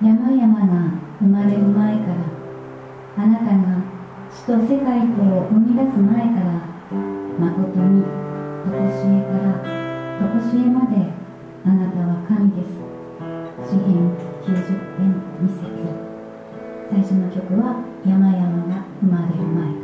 山々が生まれる前からあなたが死と世界とを生み出す前から誠に常しえから常しえまであなたは神です。詩編90編2節。最初の曲は山々が生まれる前。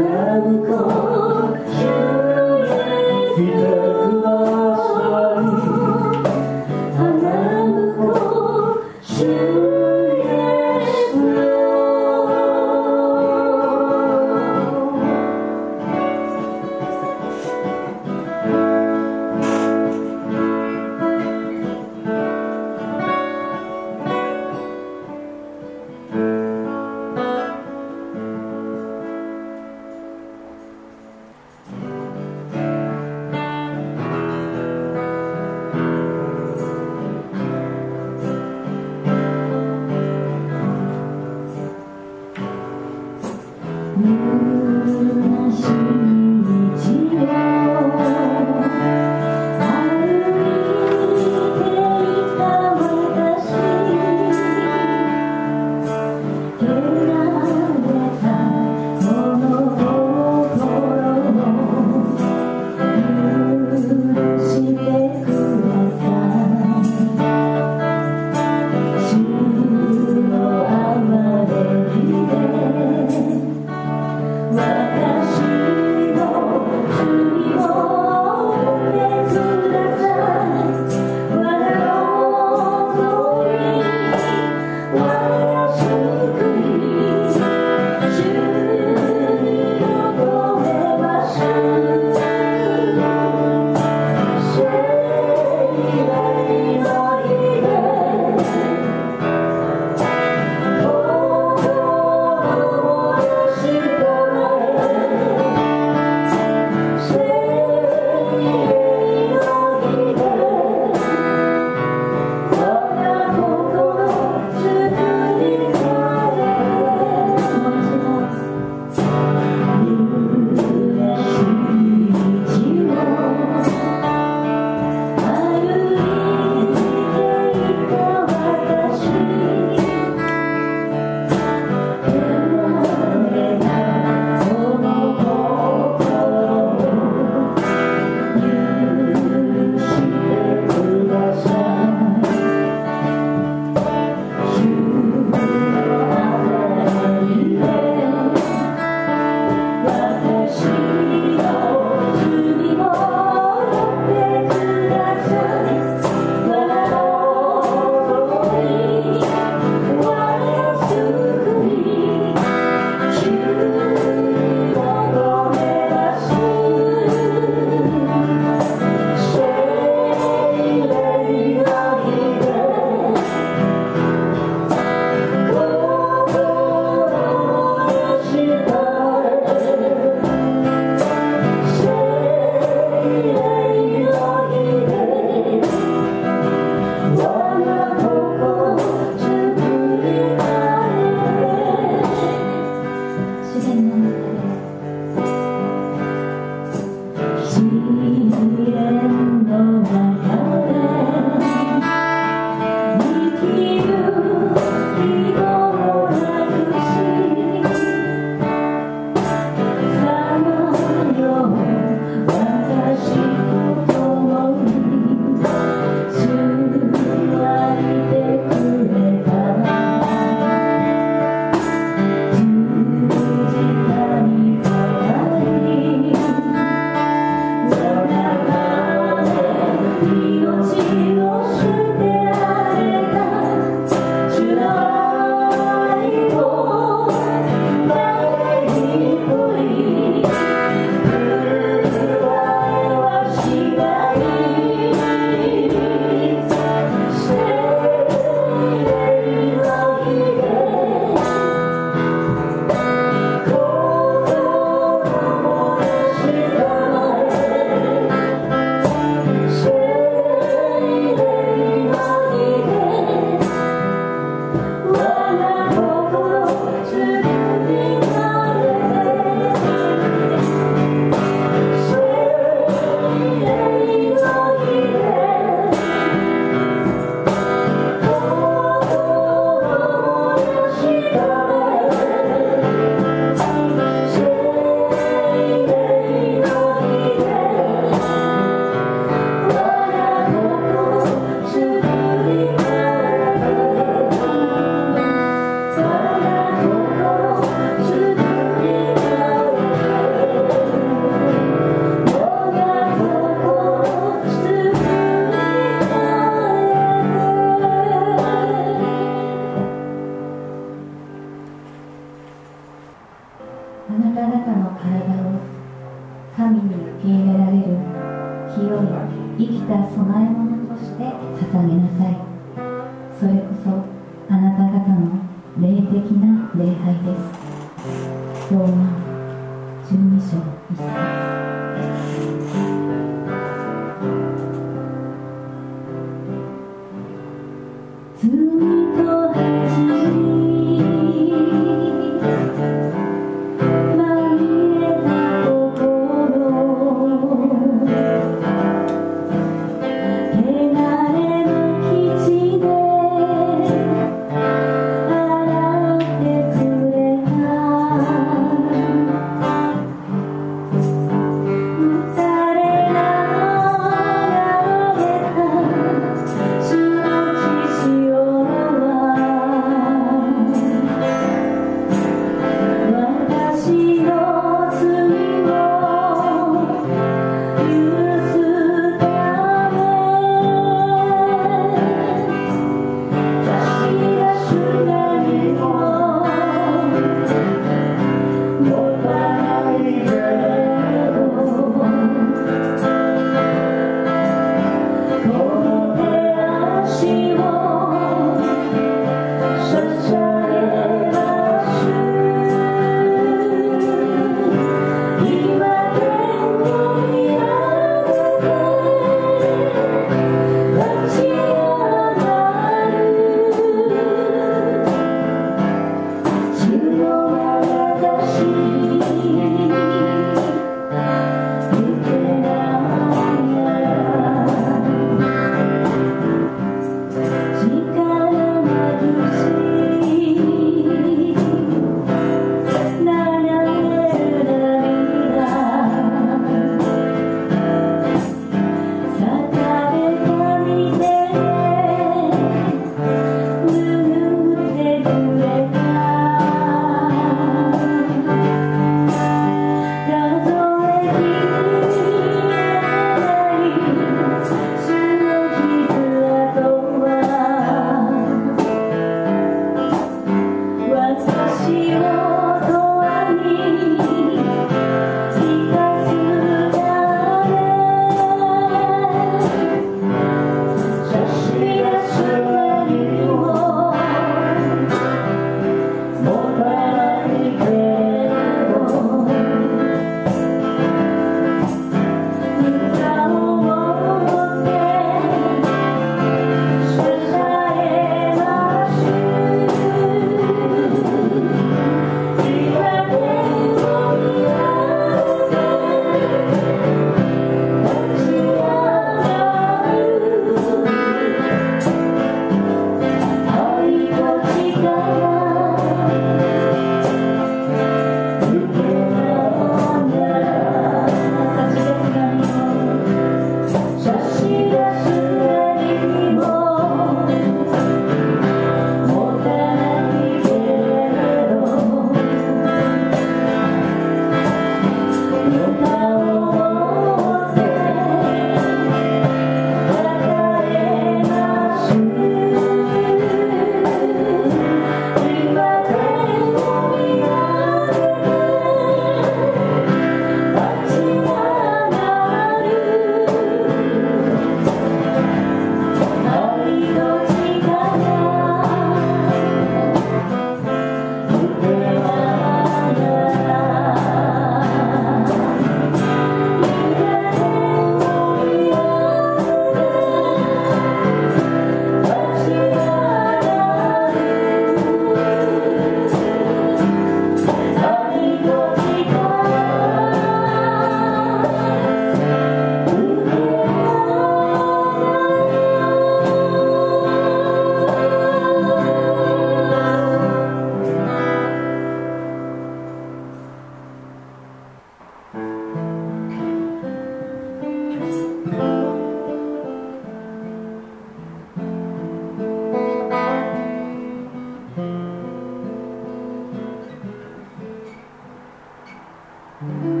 Mm-hmm.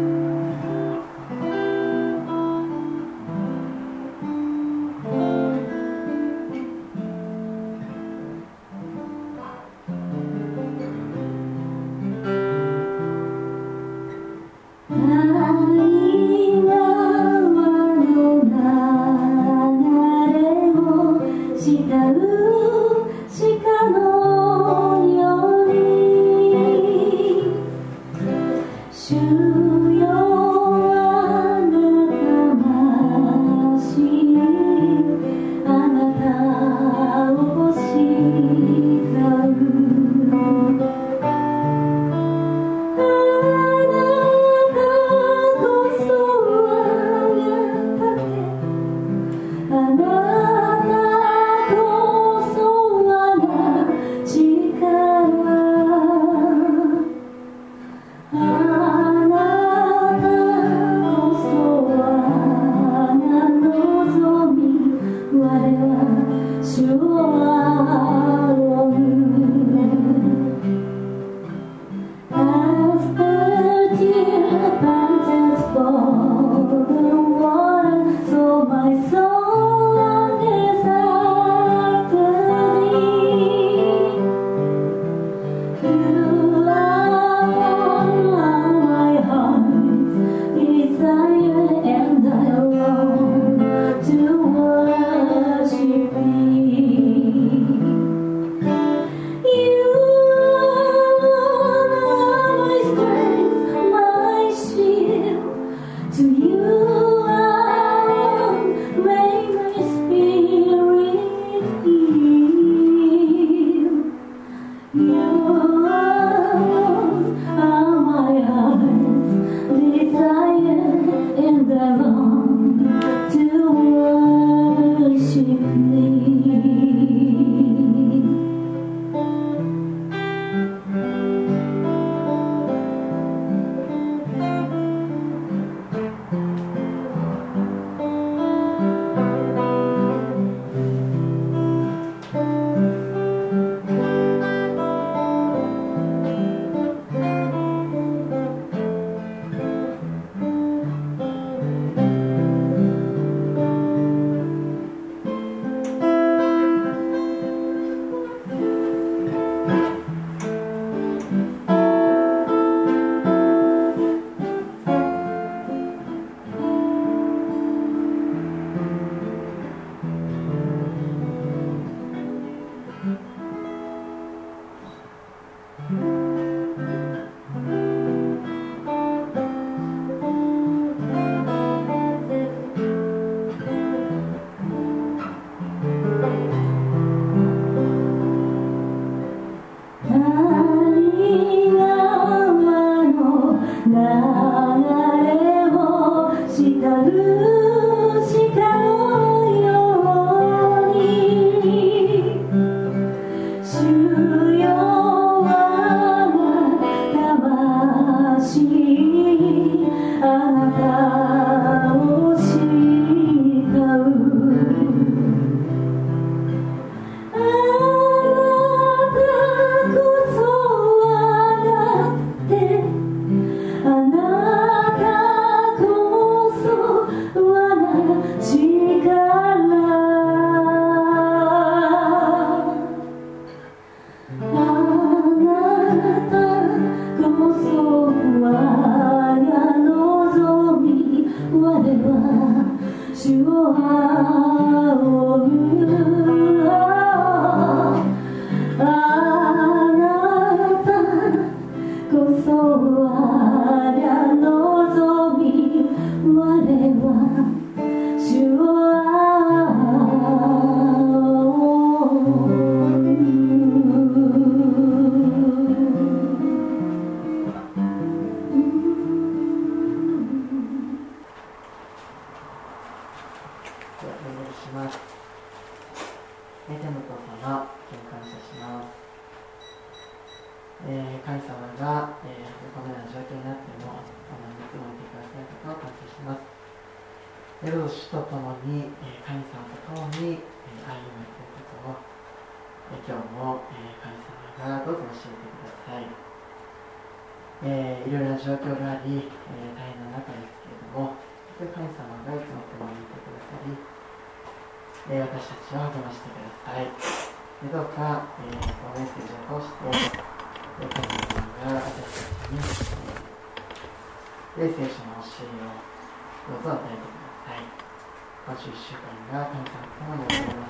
週間が神様様におりま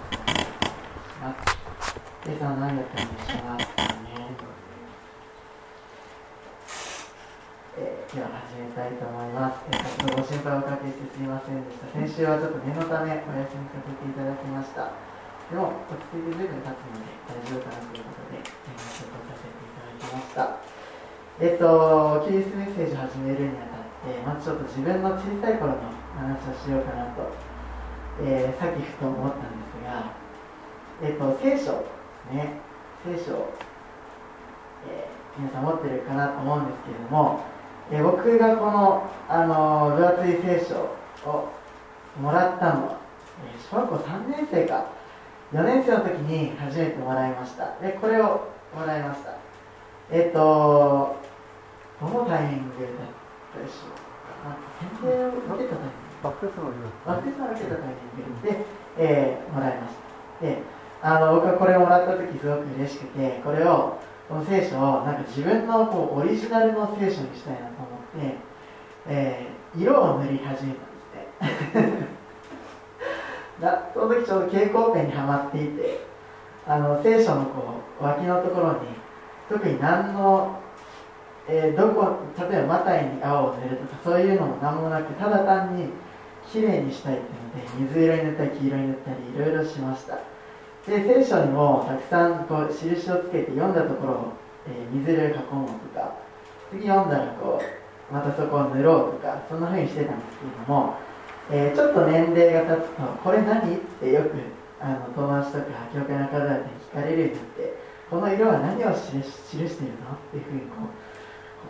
すさん何やったりしますか？ね、えー、では始めたいと思います、えー、先ほどご心配をおかけしてす。みませんでした先週はちょっと念のためお休みさせていただきました。でも落ち着いて随分経つので大丈夫かなということで、えー、ご紹介させていただきました。えっ、とキリストメッセージを始めるにあたってまずちょっと自分の小さい頃の話をしようかなと、えー、さっきふと思ったんですがえっ、と聖書ですね。聖書を、えー、皆さん持ってるかなと思うんですけれどもえ僕がこの、あの分厚い聖書をもらったのは、え小学校3年生か。4年生の時に初めてもらいました。でこれをもらいました。えっ、とどのタイミングだったでしょうか。検定を受けたタイミング。バックテスマバックテスマを受けたタイミングで、えー、もらいました。であの僕はこれをもらった時すごく嬉しくてこれをこの聖書をなんか自分のこうオリジナルの聖書にしたいなと思って、えー、色を塗り始めたんですね その時ちょうど蛍光ペンにはまっていてあの聖書のこう脇のところに特に何の、えー、どこ例えばマタイに青を塗るとかそういうのも何もなくただ単にきれいにしたいっていうので水色に塗ったり黄色に塗ったりいろいろしましたで聖書にもたくさんこう印をつけて読んだところを、えー、水色で囲もうとか次読んだらこうまたそこを塗ろうとかそんな風にしてたんですけれども、えー、ちょっと年齢が経つと「これ何?」ってよくあの友達とか教会の方々に聞かれるようになって「この色は何を記しているの?」っていうふうにこ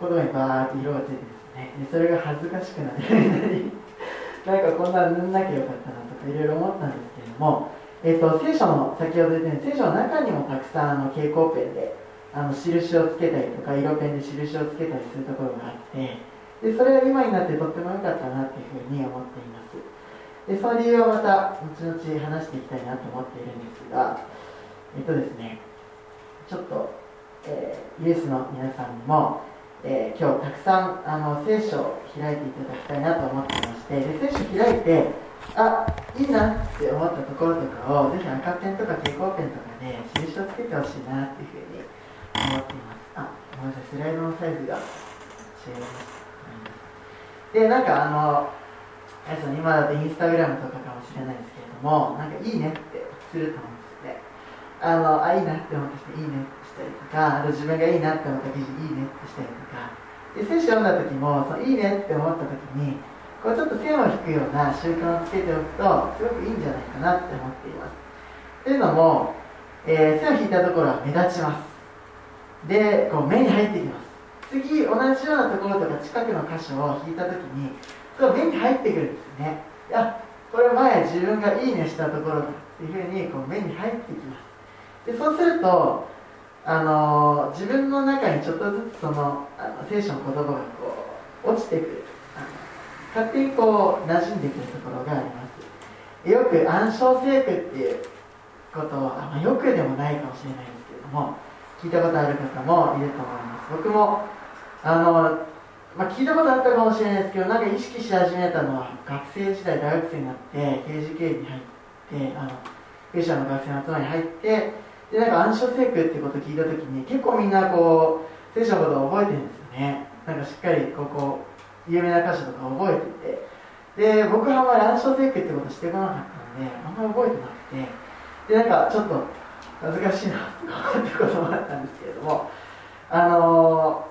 うここにバーって色がついてですねでそれが恥ずかしくなるようになりなんかこんなの塗んなきゃよかったなとかいろいろ思ったんですけれどもえーと、聖書の先ほど言ったように聖書の中にもたくさんあの蛍光ペンであの印をつけたりとか色ペンで印をつけたりするところがあってでそれは今になってとっても良かったなっていうふうに思っています。でその理由はまた後々話していきたいなと思っているんですがえっ、ー、とですねちょっと、えー、イエスの皆さんにも、えー、今日たくさんあの聖書を開いていただきたいなと思っていましてで聖書開いてあいいなって思ったところとかをぜひ赤ペンとか蛍光ペンとかで印をつけてほしいなっていうふうに思っています。あごめんなさいスライドのサイズが違いましたでなんかあのあれ今だとインスタグラムとかかもしれないですけれどもなんかいいねってすると思うんですよね。あのあいいなって思った人いいねってしたりとかあと自分がいいなって思った記事いいねってしたりとか。で聖書読んだ時もそのいいねって思った時にこれちょっと線を引くような習慣をつけておくとすごくいいんじゃないかなって思っています。というのも、えー、線を引いたところは目立ちます。でこう目に入ってきます。次同じようなところとか近くの箇所を引いた時にそう目に入ってくるんですね。いやこれ前自分がいいねしたところだっていうふうにこう目に入ってきます。でそうするとあの自分の中にちょっとずつそのあの聖書の言葉がこう落ちてくる勝手にこう馴染んでくるところがありますよく暗唱聖句っていうことは、ま、よくでもないかもしれないですけれども聞いたことある方もいると思います。僕もあの、まあ、聞いたことあったかもしれないですけどなんか意識し始めたのは学生時代大学生になって刑事系に入ってあの弊社の学生の集まりに入ってでなんか暗唱聖句ってことを聞いた時に結構みんなこう聖書のことを覚えてるんですよね。なんかしっかりここ有名な歌詞とか覚えてて。で僕はあんまり暗唱聖句ってことしてこなかったのであんまり覚えてなくて。でなんかちょっと恥ずかしいなってこともあったんですけれども。あの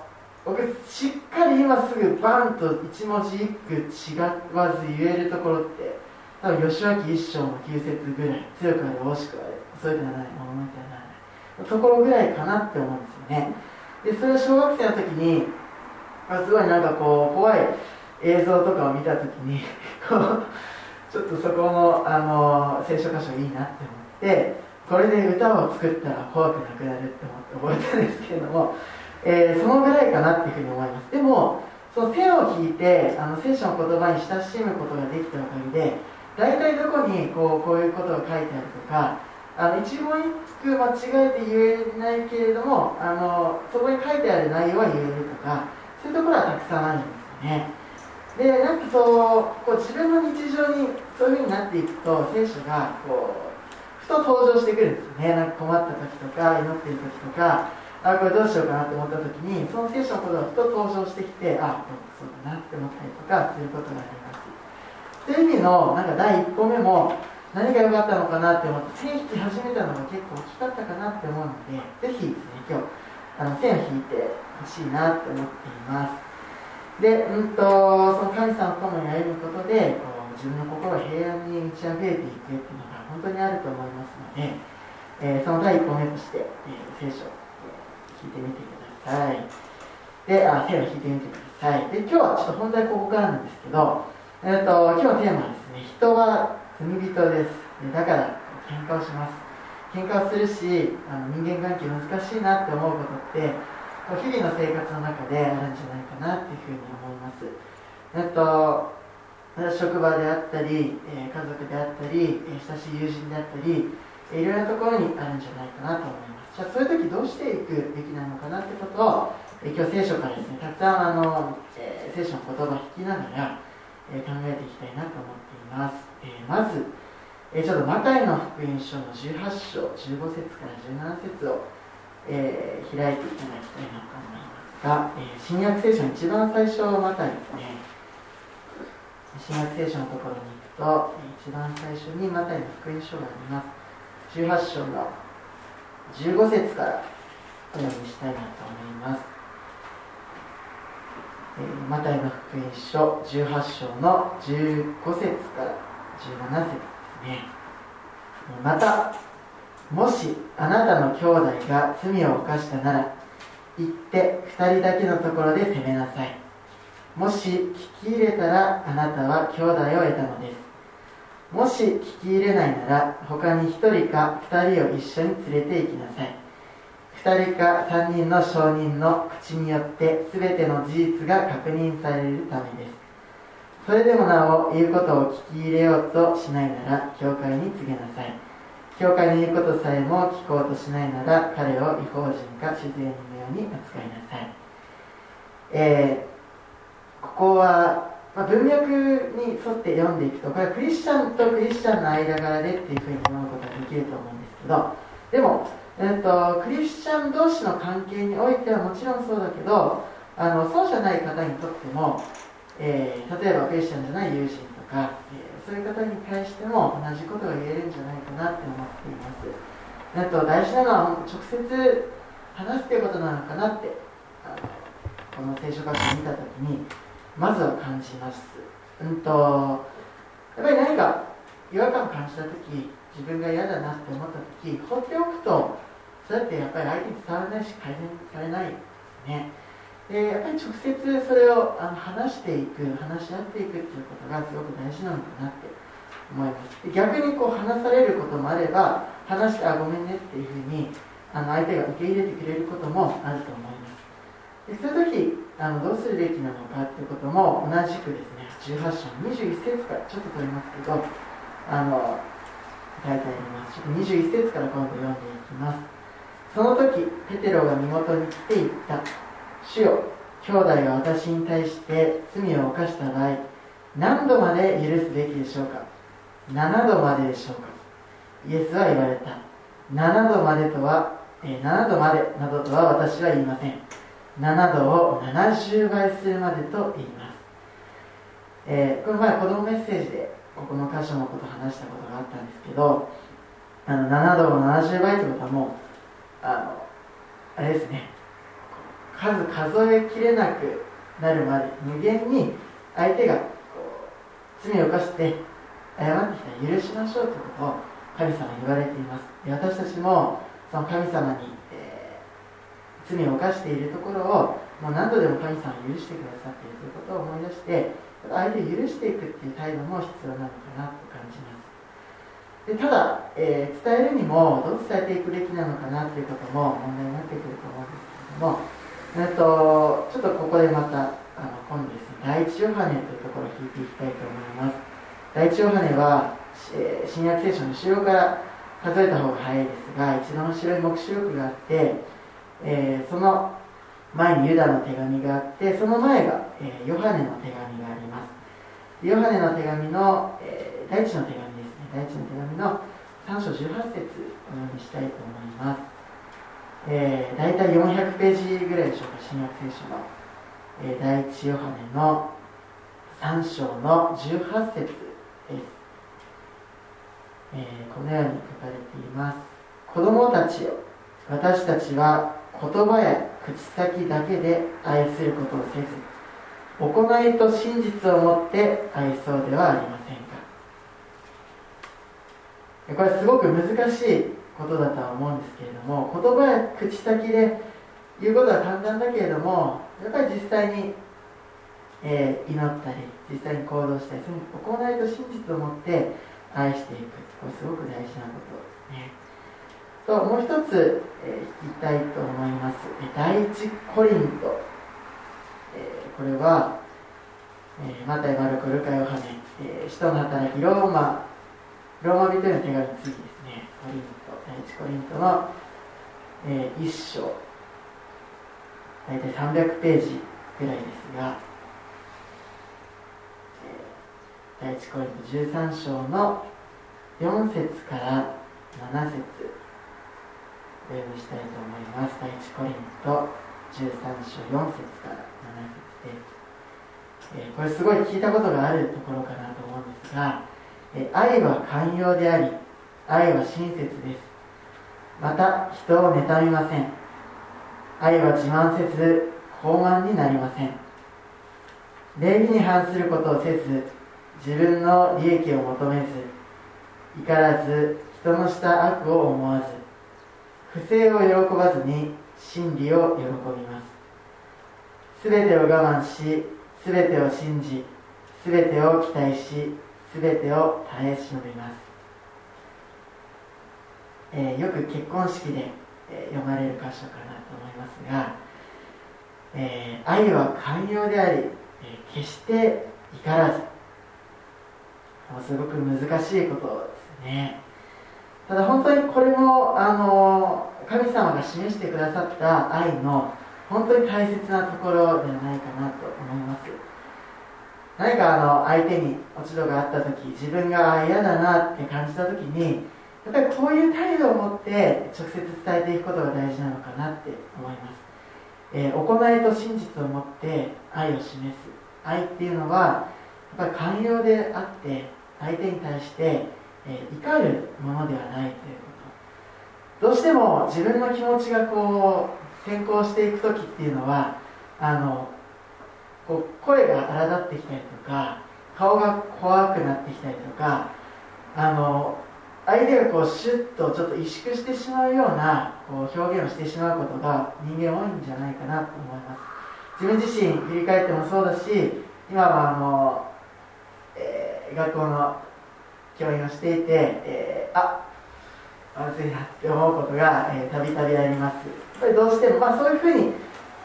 ー、僕しっかり今すぐバンと一文字一句違わず言えるところって多分吉脇一章の9節ぐらい強くあれ惜しくあれ遅くならないものみたいな。ところぐらいかなって思うんですよね。でそれは小学生の時にすごいなんかこう怖い映像とかを見た時に ちょっとそこのあの聖書箇所いいなって思ってこれで歌を作ったら怖くなくなるって思って覚えたんですけれども、えー、そのぐらいかなっていうふうに思います。でもその線を引いてあの聖書の言葉に親しむことができたおかげで大体どこにこうこういうことが書いてあるとかあの一言一句間違えて言えないけれどもあのそこに書いてある内容は言えるとかそういうところはたくさんあるんですよね。でなんかそうこう自分の日常にそういうふうになっていくと聖書がこうふと登場してくるんですね。なんか困った時とか祈っている時とかあこれどうしようかなって思った時にその聖書のことがふと登場してきてあそうだなって思ったりとかすることがあります。そういう意味のなんか第一歩目も何が良かったのかなって思って線引き始めたのが結構大きかったかなって思うのでぜひですね今日あの線を引いてほしいなって思っています。で、うんと、その神様と共に歩むことでこう自分の心を平安に満ち溢れていくっていうのが本当にあると思いますので、えー、その第一歩目として、えー、聖書を、えー、聞いてみてください。であ線を引いてみてください。で今日はちょっと本題ここからなんですけど、えーと、今日のテーマはですね人は罪人です。だから喧嘩をします。喧嘩をするしあの人間関係難しいなって思うことって日々の生活の中であるんじゃないかなっていうふうに思います。えっと職場であったり、え家族であったり、え親しい友人であったり、えいろいろなところにあるんじゃないかなと思います。じゃあそういう時どうしていくべきなのかなってことを、え今日聖書からですねたくさんあの、え聖書の言葉を聞きながら、え考えていきたいなと思っています、えまずえちょっとマタイの福音書の18章15節から17節を、えー、開いていただきたいなと思いますが、えー、新約聖書の一番最初マタイですね。新約聖書のところに行くとえ一番最初にマタイの福音書があります。18章の15節からお読みしたいなと思います、えー、マタイの福音書18章の15節から17節ですね。またもしあなたの兄弟が罪を犯したなら行って2人だけのところで責めなさい。もし聞き入れたらあなたは兄弟を得たのです。もし聞き入れないなら他に1人か2人を一緒に連れて行きなさい。2人か3人の証人の口によって全ての事実が確認されるためです。それでもなお言うことを聞き入れようとしないなら教会に告げなさい。教会の言うことさえも聞こうとしないなら彼を違法人か自然のように扱いなさい、えー、ここは、まあ、文脈に沿って読んでいくとこれはクリスチャンとクリスチャンの間柄でっていうふうに思うことができると思うんですけどでも、えーと、クリスチャン同士の関係においてはもちろんそうだけどあのそうじゃない方にとってもえー、例えばクリスチャンじゃない友人とか、えー、そういう方に対しても同じことが言えるんじゃないかなって思っています。あと大事なのは直接話すということなのかなってあのこの聖書学を見た時にまずは感じます。うんとやっぱり何か違和感を感じた時自分が嫌だなって思った時放っておくとそうやってやっぱり相手に伝わらないし改善されないですね。でやっぱり直接それをあの話していく話し合っていくっていうことがすごく大事なのかなって思います。逆にこう話されることもあれば話してあごめんねっていうふうにあの相手が受け入れてくれることもあると思います。でそういう時あのどうするべきなのかっていうことも同じくですね18章21節からちょっと取りますけどあの書いてあります。21節から今度読んでいきます。その時ペテロが身元に来ていった。主よ兄弟が私に対して罪を犯した場合何度まで許すべきでしょうか？7度まででしょうか？イエスは言われた。7度までとは、えー、7度までなどとは私は言いません。7度を70倍するまでと言います、えー、この前子供メッセージでここの箇所のことを話したことがあったんですけどあの7度を70倍ということはもうあのあれですね。数数えきれなくなるまで無限に相手が罪を犯して謝ってきたら許しましょうということを神様に言われています。私たちもその神様に、えー、罪を犯しているところをもう何度でも神様を許してくださっているということを思い出して相手を許していくっていう態度も必要なのかなと感じます。でただ、えー、伝えるにもどう伝えていくべきなのかなっていうことも問題になってくると思うんですけれどもえっと、ちょっとここでまたあの今度ですね第一ヨハネというところを聞いていきたいと思います。第一ヨハネは、えー、新約聖書の後ろから数えた方が早いですが一番後ろに黙示録があって、えー、その前にユダの手紙があってその前が、えー、ヨハネの手紙があります。ヨハネの手紙の、えー、第一の手紙ですね。第一の手紙の3章18節お読みしたいと思います、えー、大体400ページぐらいでしょうか新約聖書の、えー、第一ヨハネの3章の18節です、えー、このように書かれています。子供たちよ私たちは言葉や口先だけで愛することをせず行いと真実をもって愛そうではありませんか。これすごく難しいことだとは思うんですけれども言葉や口先で言うことは簡単だけれどもやっぱり実際に、えー、祈ったり実際に行動したりその行いと真実を持って愛していく。これすごく大事なことですね。ともう一つ、えー、聞きたいと思います。第一コリント、えー、これは、えー、マタイ、マルコ、ルカ、ヨハネ、えー、使徒の働きローマ。ローマ人への手紙次ですね。コリント第一コリントの、えー、一章。大体300ページぐらいですが、えー、第一コリント13章の4節から7節お読みしたいと思います。第一コリント13章4節から7節で。す、えー、これすごい聞いたことがあるところかなと思うんですが愛は寛容であり愛は親切です。また人を妬みません。愛は自慢せず傲慢になりません。礼儀に反することをせず自分の利益を求めず怒らず人のした悪を思わず不正を喜ばずに真理を喜びます。すべてを我慢しすべてを信じすべてを期待しすべてを耐え忍びます、えー、よく結婚式で、え、読まれる箇所かなと思いますが、えー、愛は寛容であり、え決して怒らずもうすごく難しいことですね。ただ本当にこれもあの神様が示してくださった愛の本当に大切なところではないかなと思います。何かあの相手に落ち度があった時自分が嫌だなって感じた時にやっぱりこういう態度を持って直接伝えていくことが大事なのかなって思います、えー、行いと真実を持って愛を示す。愛っていうのはやっぱり寛容であって相手に対して、えー、怒るものではないということ。どうしても自分の気持ちがこう先行していく時っていうのはあのこう声が荒立ってきたりとか顔が怖くなってきたりとかあの相手がこうシュッとちょっと萎縮してしまうようなこう表現をしてしまうことが人間多いんじゃないかなと思います。自分自身振り返ってもそうだし今はあの、えー、学校の教員をしていて、えー、あまずいなって思うことがたびたびあります。やっぱりどうしても、まあ、そういうふうに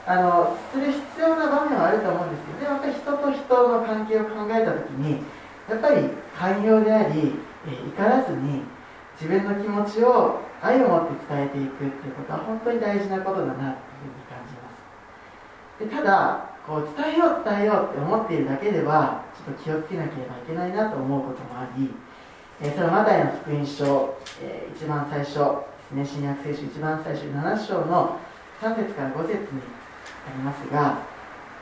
あのする必要な場面はあると思うんですけどでもやっぱり人と人の関係を考えた時にやっぱり寛容であり、え怒らずに自分の気持ちを愛を持って伝えていくっていうことは本当に大事なことだなというふうに感じます。でただこう伝えよう伝えようって思っているだけではちょっと気をつけなければいけないなと思うこともあり、えそのマタイの福音書、え一番最初ですね新約聖書一番最初7章の3節から5節にありますが、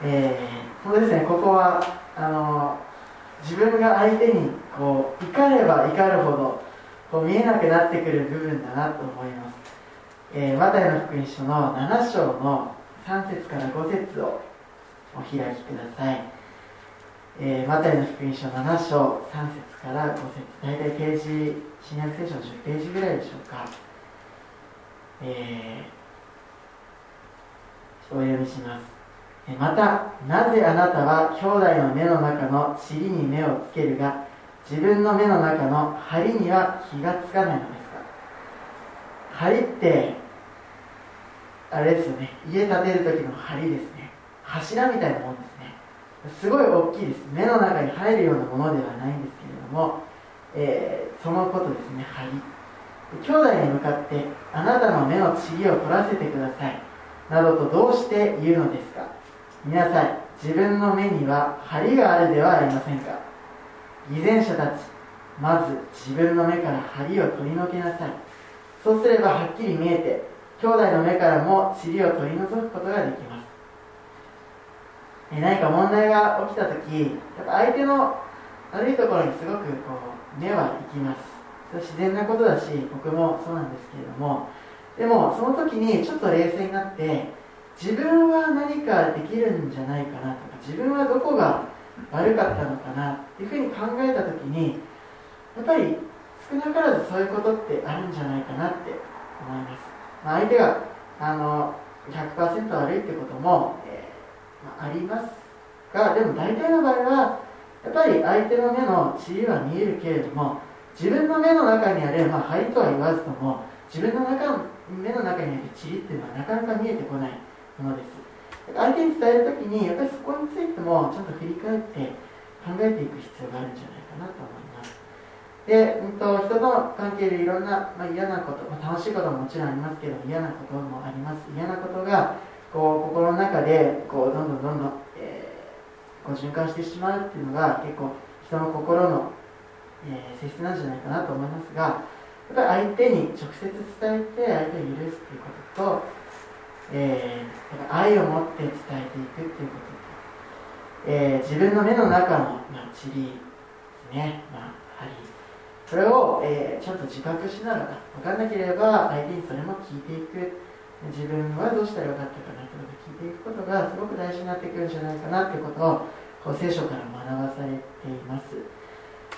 えー、本当ですねここはあの自分が相手にこう怒れば怒るほどこう見えなくなってくる部分だなと思います、えー、マタイの福音書の7章の3節から5節をお開きください、えー、マタイの福音書7章3節から5節。大体ページ新約聖書の10ページぐらいでしょうか、えーお読みします。またなぜあなたは兄弟の目の中の塵に目をつけるが自分の目の中の針には気がつかないのですか？針ってあれですよね。家建てる時の梁ですね。柱みたいなもんですね。すごい大きいです。目の中に入るようなものではないんですけれども、えー、そのことですね梁。兄弟に向かってあなたの目の塵を取らせてください。などとどうして言うのですか？皆さん自分の目には針があるではありませんか？偽善者たちまず自分の目から針を取り除きなさい。そうすればはっきり見えて兄弟の目からも塵を取り除くことができます。え何か問題が起きた時やっぱ相手の悪いところにすごくこう目は行きます。それ自然なことだし僕もそうなんですけれども。でもその時にちょっと冷静になって自分は何かできるんじゃないかなとか自分はどこが悪かったのかなっていうふうに考えた時にやっぱり少なからずそういうことってあるんじゃないかなって思います、まあ、相手があの100%悪いってことも、えー、まあ、ありますがでも大体の場合はやっぱり相手の目の塵は見えるけれども自分の目の中にある、まあ、針とは言わずとも自分の中目の中にある塵っていうのはなかなか見えてこない。ものです。相手に伝える時にやっぱりそこについてもちゃんと振り返って考えていく必要があるんじゃないかなと思います。で、うんと、人との関係でいろんな、まあ、嫌なこと、まあ、楽しいことももちろんありますけど嫌なこともあります。嫌なことがこう心の中でこうどんどんどんどん、えー、こう循環してしまうっていうのが結構人の心の、えー、性質なんじゃないかなと思いますがやっぱり相手に直接伝えて相手を許すっていうことと、えー、愛を持って伝えていくっていうことと、えー、自分の目の中の、まあ、塵ですね、まあ、針。それを、えー、ちゃんと自覚しながら分かんなければ相手にそれも聞いていく。自分はどうしたらよかったかなってことを聞いていくことがすごく大事になってくるんじゃないかなってことをこう聖書から学ばされています。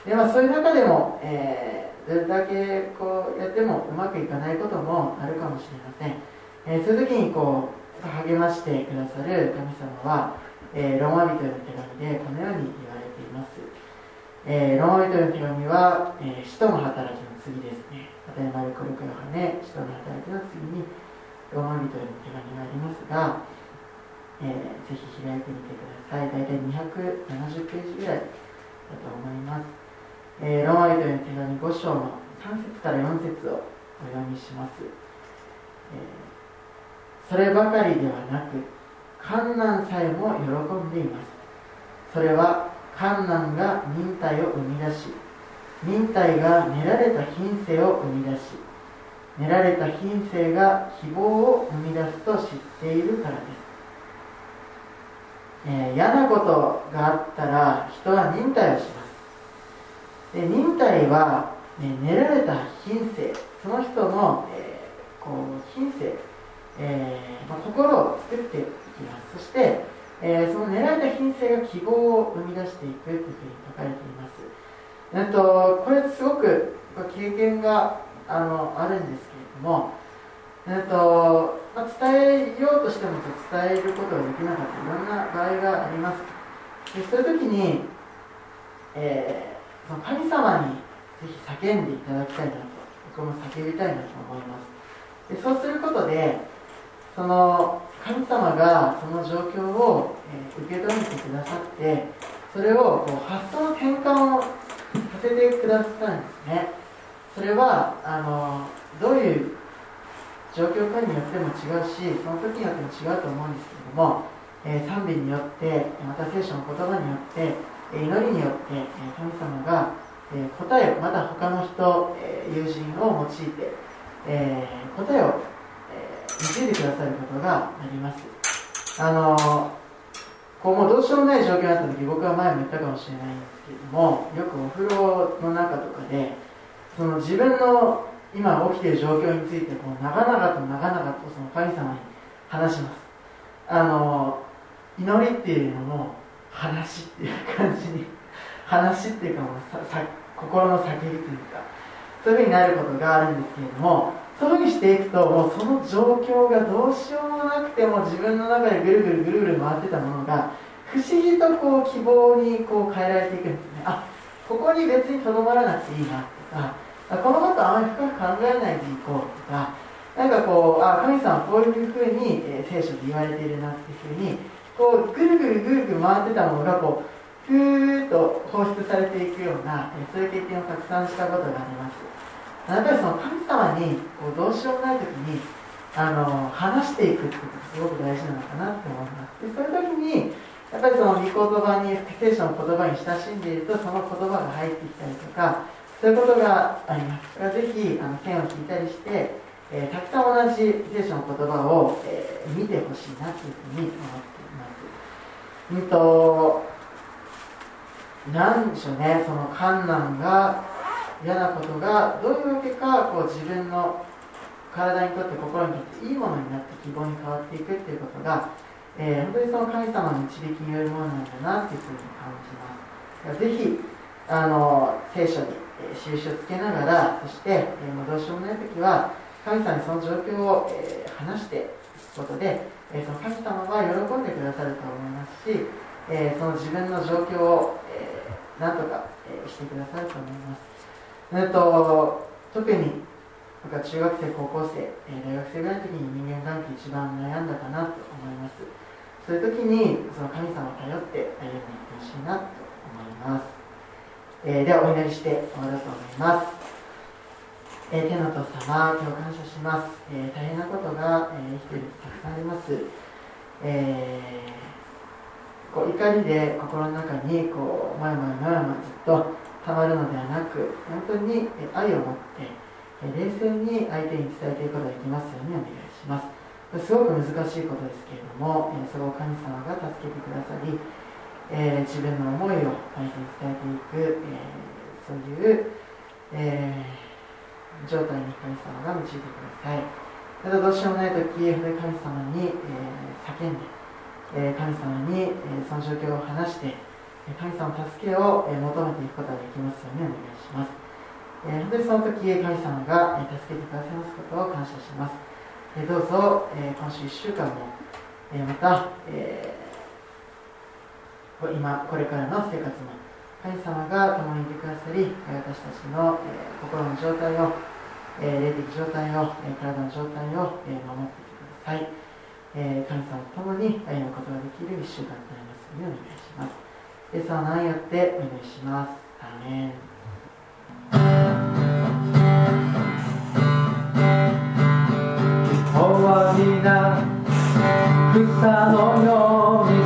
で、まあ、そういう中でも、えー、どれだけこうやってもうまくいかないこともあるかもしれません、えー、そういう時にこう励ましてくださる神様は、えー、ローマ人への手紙でこのように言われています、えー、ローマ人への手紙は、えー、使徒の働きの次ですね。片山ルコルクヨハネ使徒の働きの次にローマ人への手紙がありますが、えー、ぜひ開いてみてください。大体270ページぐらいだと思います。えー、ローマ人への手紙5章の3節から4節をお読みします、えー、そればかりではなく観難さえも喜んでいます。それは観難が忍耐を生み出し忍耐が練られた品性を生み出し練られた品性が希望を生み出すと知っているからです、えー、嫌なことがあったら人は忍耐をします。で忍耐は、ね、練られた品性その人の、えー、こう品性、えー、心を作っていきます。そして、えー、その練られた品性が希望を生み出していくというふうに書かれています。なんとこれすごく経験があのあるんですけれどもえっとまあ、伝えようとしても伝えることができなかった。いろんな場合があります。でそういう時に、えーその神様にぜひ叫んでいただきたいなと僕も叫びたいなと思います。でそうすることでその神様がその状況を、え受け止めてくださってそれをこう発想の転換をさせてくださったんですね。それはあのどういう状況かによっても違うしその時によっても違うと思うんですけれども、えー、賛美によってまた聖書の言葉によって祈りによって神様が答えをまた他の人友人を用いて答えを導いてくださることがあります。あのこうもうどうしようもない状況になった時僕は前も言ったかもしれないんですけれどもよくお風呂の中とかでその自分の今起きている状況についてこう長々と長々とその神様に話します。あの祈りっていうのも話っていう感じに話っていうかもうささ心の叫びというかそういうふうになることがあるんですけれどもそういうふうにしていくともうその状況がどうしようもなくても自分の中でぐるぐるぐるぐる回ってたものが不思議とこう希望にこう変えられていくんですね。あここに別にとどまらなくていいなとかこのことあまり深く考えないでいこうとかなんかこうあ神様はこういうふうに、えー、聖書で言われているなっていうふうにこうぐるぐるぐるぐる回ってたものがこうふーっと放出されていくようなそういう経験をたくさんしたことがあります。やっぱりその神様にこうどうしようもない時にあの話していくってことがすごく大事なのかなって思います。でそういう時にやっぱりその御言葉に聖書の言葉に親しんでいるとその言葉が入ってきたりとかそういうことがあります。だからぜひあの線を引いたりして、えーたくさん同じ聖書の言葉を、えー見てほしいなというふうに思っています。うんとなんでしょうね。その観難が嫌なことがどういうわけかこう自分の体にとって心にとっていいものになって希望に変わっていくっていうことが、えー本当にその神様の導きによるものなんだなっていうふうに感じますぜひあの聖書にえー印をつけながらそして、えーもうどうしようもない時は神様にその状況を、えー話していくことで、えーその神様は喜んでくださると思いますし、えーその自分の状況を、えーなんとか、えーしてくださると思います。えっと特に僕は中学生、高校生、えー大学生ぐらいの時に人間関係一番悩んだかなと思います。そういう時にその神様を頼って歩んでいってほしいなと思います。えーではお祈りして終わろうと思います。えー天の父様、今日感謝します。えー大変なことが、えー生きているたくさんあります。えーこう怒りで心の中にこう、まやまやまやまずっとたまるのではなく、本当にえ愛を持って、え冷静に相手に伝えていくことができますようにお願いします。すごく難しいことですけれども、えそれを神様が助けてくださり、えー自分の思いを相手に伝えていく、えーそういう、えー状態に神様が導いてください。ただどうしようもないとき、神様に、えー叫んで、えー神様に、えーその状況を話して、神様の助けを、え求めていくことができますようにお願いします。え本当にその時、神様が、え助けてくださいますことを感謝します。えどうぞ、え今週1週間も、えまた、え今、これからの生活も、神様が共にいてくださり、私たちの、え心の状態を、え霊的状態を、え体の状態を、え守っていてください。え神様と共に歩むことができる1週間となりますようにお願いします。イエス様の名によってお願いします。アメン終わりな草のように